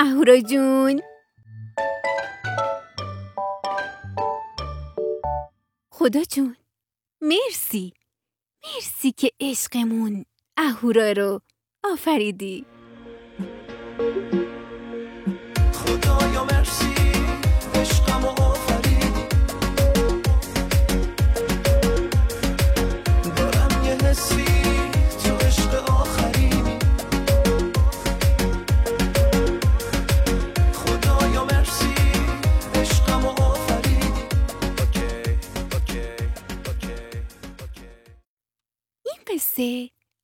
اهورا جون خدا جون مرسی مرسی که عشقمون اهورا رو آفریدی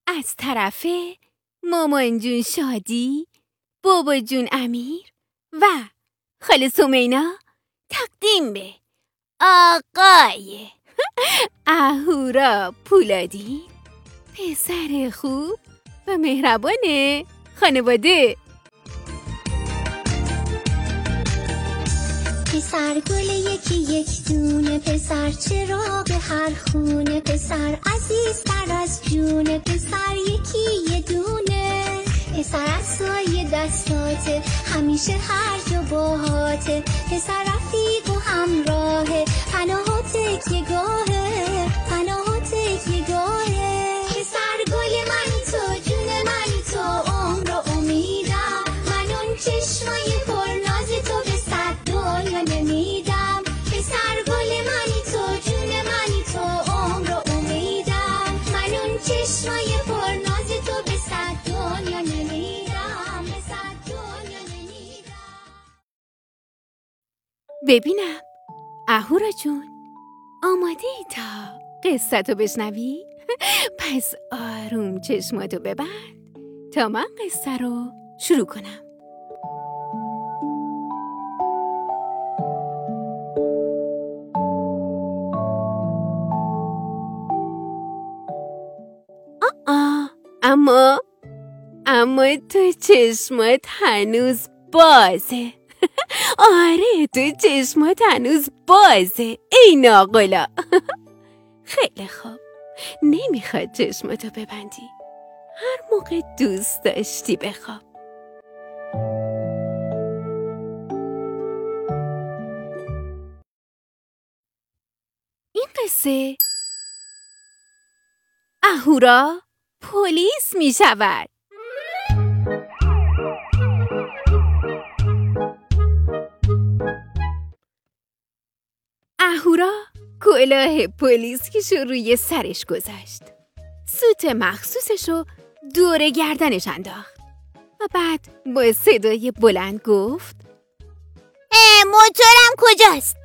از طرف مامان جون شادی بابا جون امیر و خاله سمینا تقدیم به آقای اهورا پولادی پسر خوب و مهربان خانواده. پسر گل یکی یک دونه پسر چرا به هر خونه. پسر عزیزتر از جونه پسر یکی یه دونه. پسر از سایه دستاته همیشه هر جا باهاته پسر رفیق و همراهه پناهات یه گاهه. پناهات یه گاهه. ببینم. اهورا جون آماده ای تا قصه تو بشنوی؟ پس آروم چشماتو ببند تا من قصه رو شروع کنم. آه اما اما تو چشمات هنوز بازه. آره تو چشمات هنوز بازه. ای ناقلا. خیلی خوب. نمی‌خواد چشماتو ببندی. هر موقع دوست داشتی بخواب. این قصه اهورا پلیس می شود کلاه پلیس رو روی سرش گذاشت. سوت مخصوصش رو دور گردنش انداخت. و بعد با صدای بلند گفت اه، موتورم کجاست؟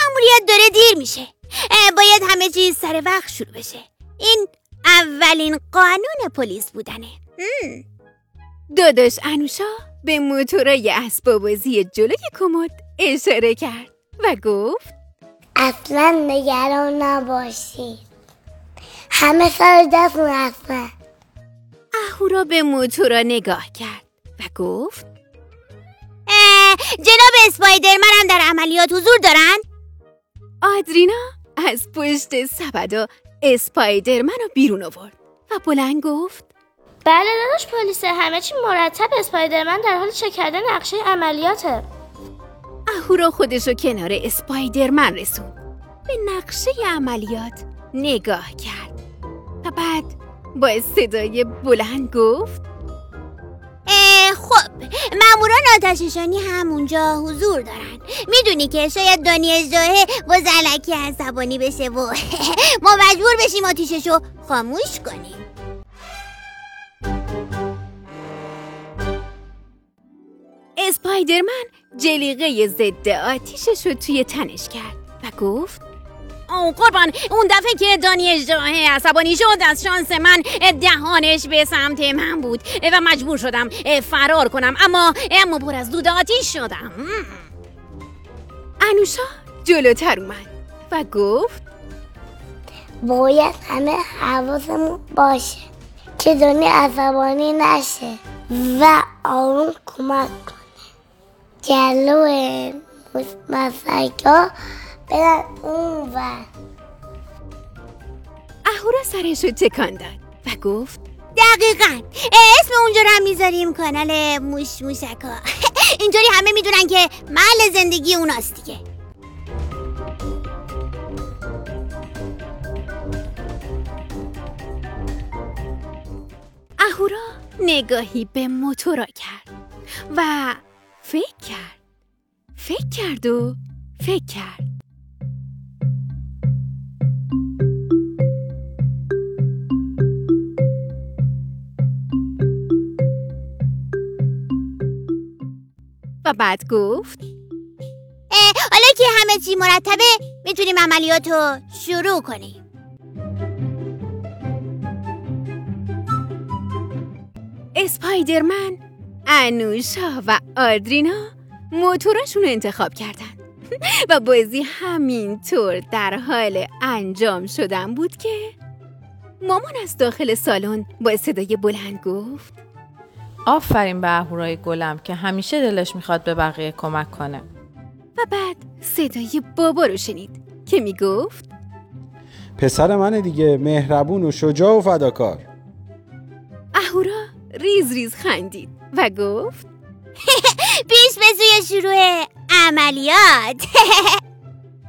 مأموریت داره دیر میشه. باید همه چیز سر وقت شروع بشه. این اولین قانون پلیس بودنه. داداش انوشا به موتورای اسباب بازی جلوی کمد اشاره کرد و گفت اصلا نگران نباشید. همه سر دستون هستن اهورا به موتورا نگاه کرد و گفت اه، جناب اسپایدرمن هم در عملیات حضور دارن؟ آدرینا از پشت سبد اسپایدرمن رو بیرون آورد و بلند گفت بله داداش پلیس همه چی مرتب. اسپایدرمن در حال چک کردن نقشه عملیاته. اهورا خودشو کنار اسپایدرمن رسوند. به نقشه عملیات نگاه کرد. و بعد با صدای بلند گفت خب ماموران آتششانی هم اونجا حضور دارن. می‌دونی که شاید دانی اجراهه با زلکی عصبانی بشه و ما مجبور بشیم آتیششو خاموش کنیم. اسپایدرمن جلیقه ضد آتیشش رو توی تنش کرد و گفت او قربان اون دفعه که دانی اجراهه عصبانی شد از شانس من دهانش به سمت من بود و مجبور شدم فرار کنم اما اما پر از دود آتیش شدم. انوشا جلوتر اومد و گفت باید همه حواسمون باشه که دنیا عصبانی نشه و آروم کمک کنه. جلو مسکا برن اون ور. اهورا سرش رو تکان داد و گفت دقیقا. اسم اونجا رو هم می‌ذاریم کانال موش موشکا. اینطوری همه می‌دونن که محل زندگی اوناست دیگه. اهورا نگاهی به موتورا کرد و فکر کرد. فکر کرد و فکر کرد. و بعد گفت حالا که همه چی مرتبه می‌تونیم عملیات رو شروع کنیم. اسپایدرمن انوشا و آدرینا موتوراشون رو انتخاب کردن. و بازی همینطور در حال انجام شدن بود که مامان از داخل سالن با صدای بلند گفت آفرین به اهورای گلم که همیشه دلش می‌خواد به بقیه کمک کنه. و بعد صدای بابا رو شنید که می‌گفت پسر من دیگه مهربون و شجاع و فداکار. اهورا ریز ریز خندید. و گفت پیش به سوی شروع عملیات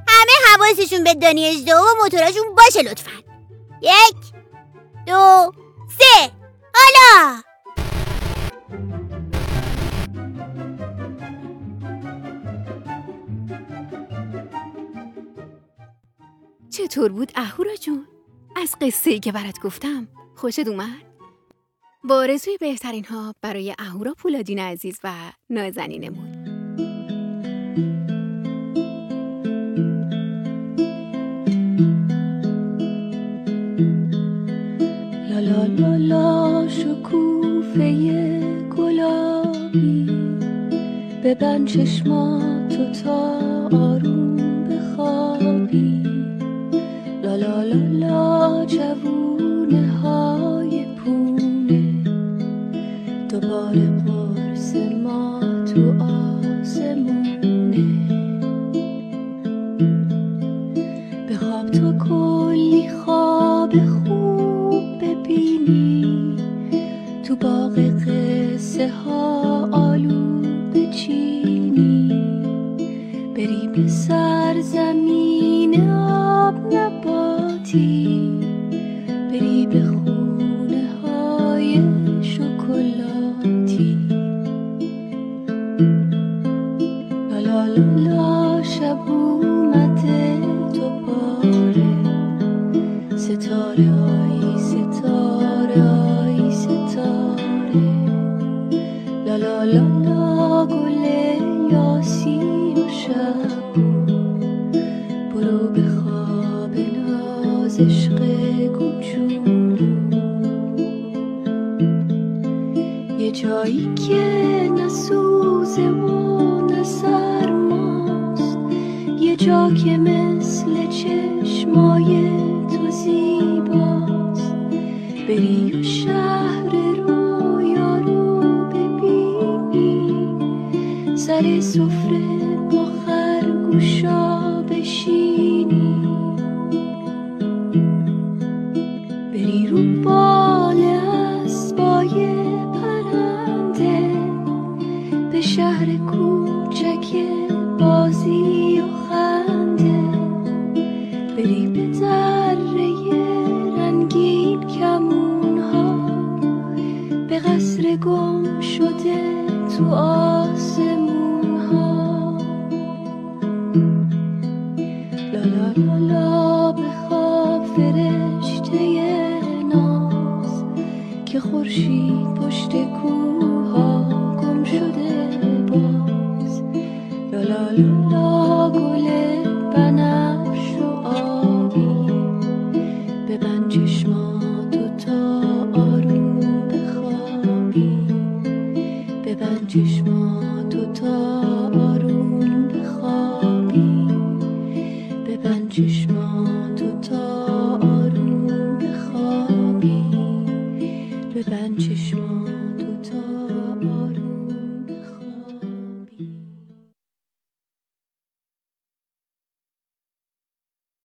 همه حواسشون به دانی اژدها و موتوراشون باشه لطفا یک دو سه حالا چطور بود اهورا جون؟ از قصه ای که برات گفتم خوشت اومد؟ با آرزوی بهترین ها برای اهورا پولادین عزیز و نازنینمون. لا لا لا لا شکوفه گلابی. ببند چشماتو تا آروم. کلی خواب خوب ببینی. تو باغ قصه ها آلو بچینی بری به لا لا لا لا گل یاسی و شب برو به خواب ناز عشق کوچولو یه جایی که نه سوزه و نه سرماست یه جا که مثل چشمای تو زیباست. بری و سر سفره با خرگوشا بشینی. بری رو بال اسبای پرنده به شهر کوچک بازی و خنده. بری به دره رنگین کمون ها به قصر گم شده تو آسمون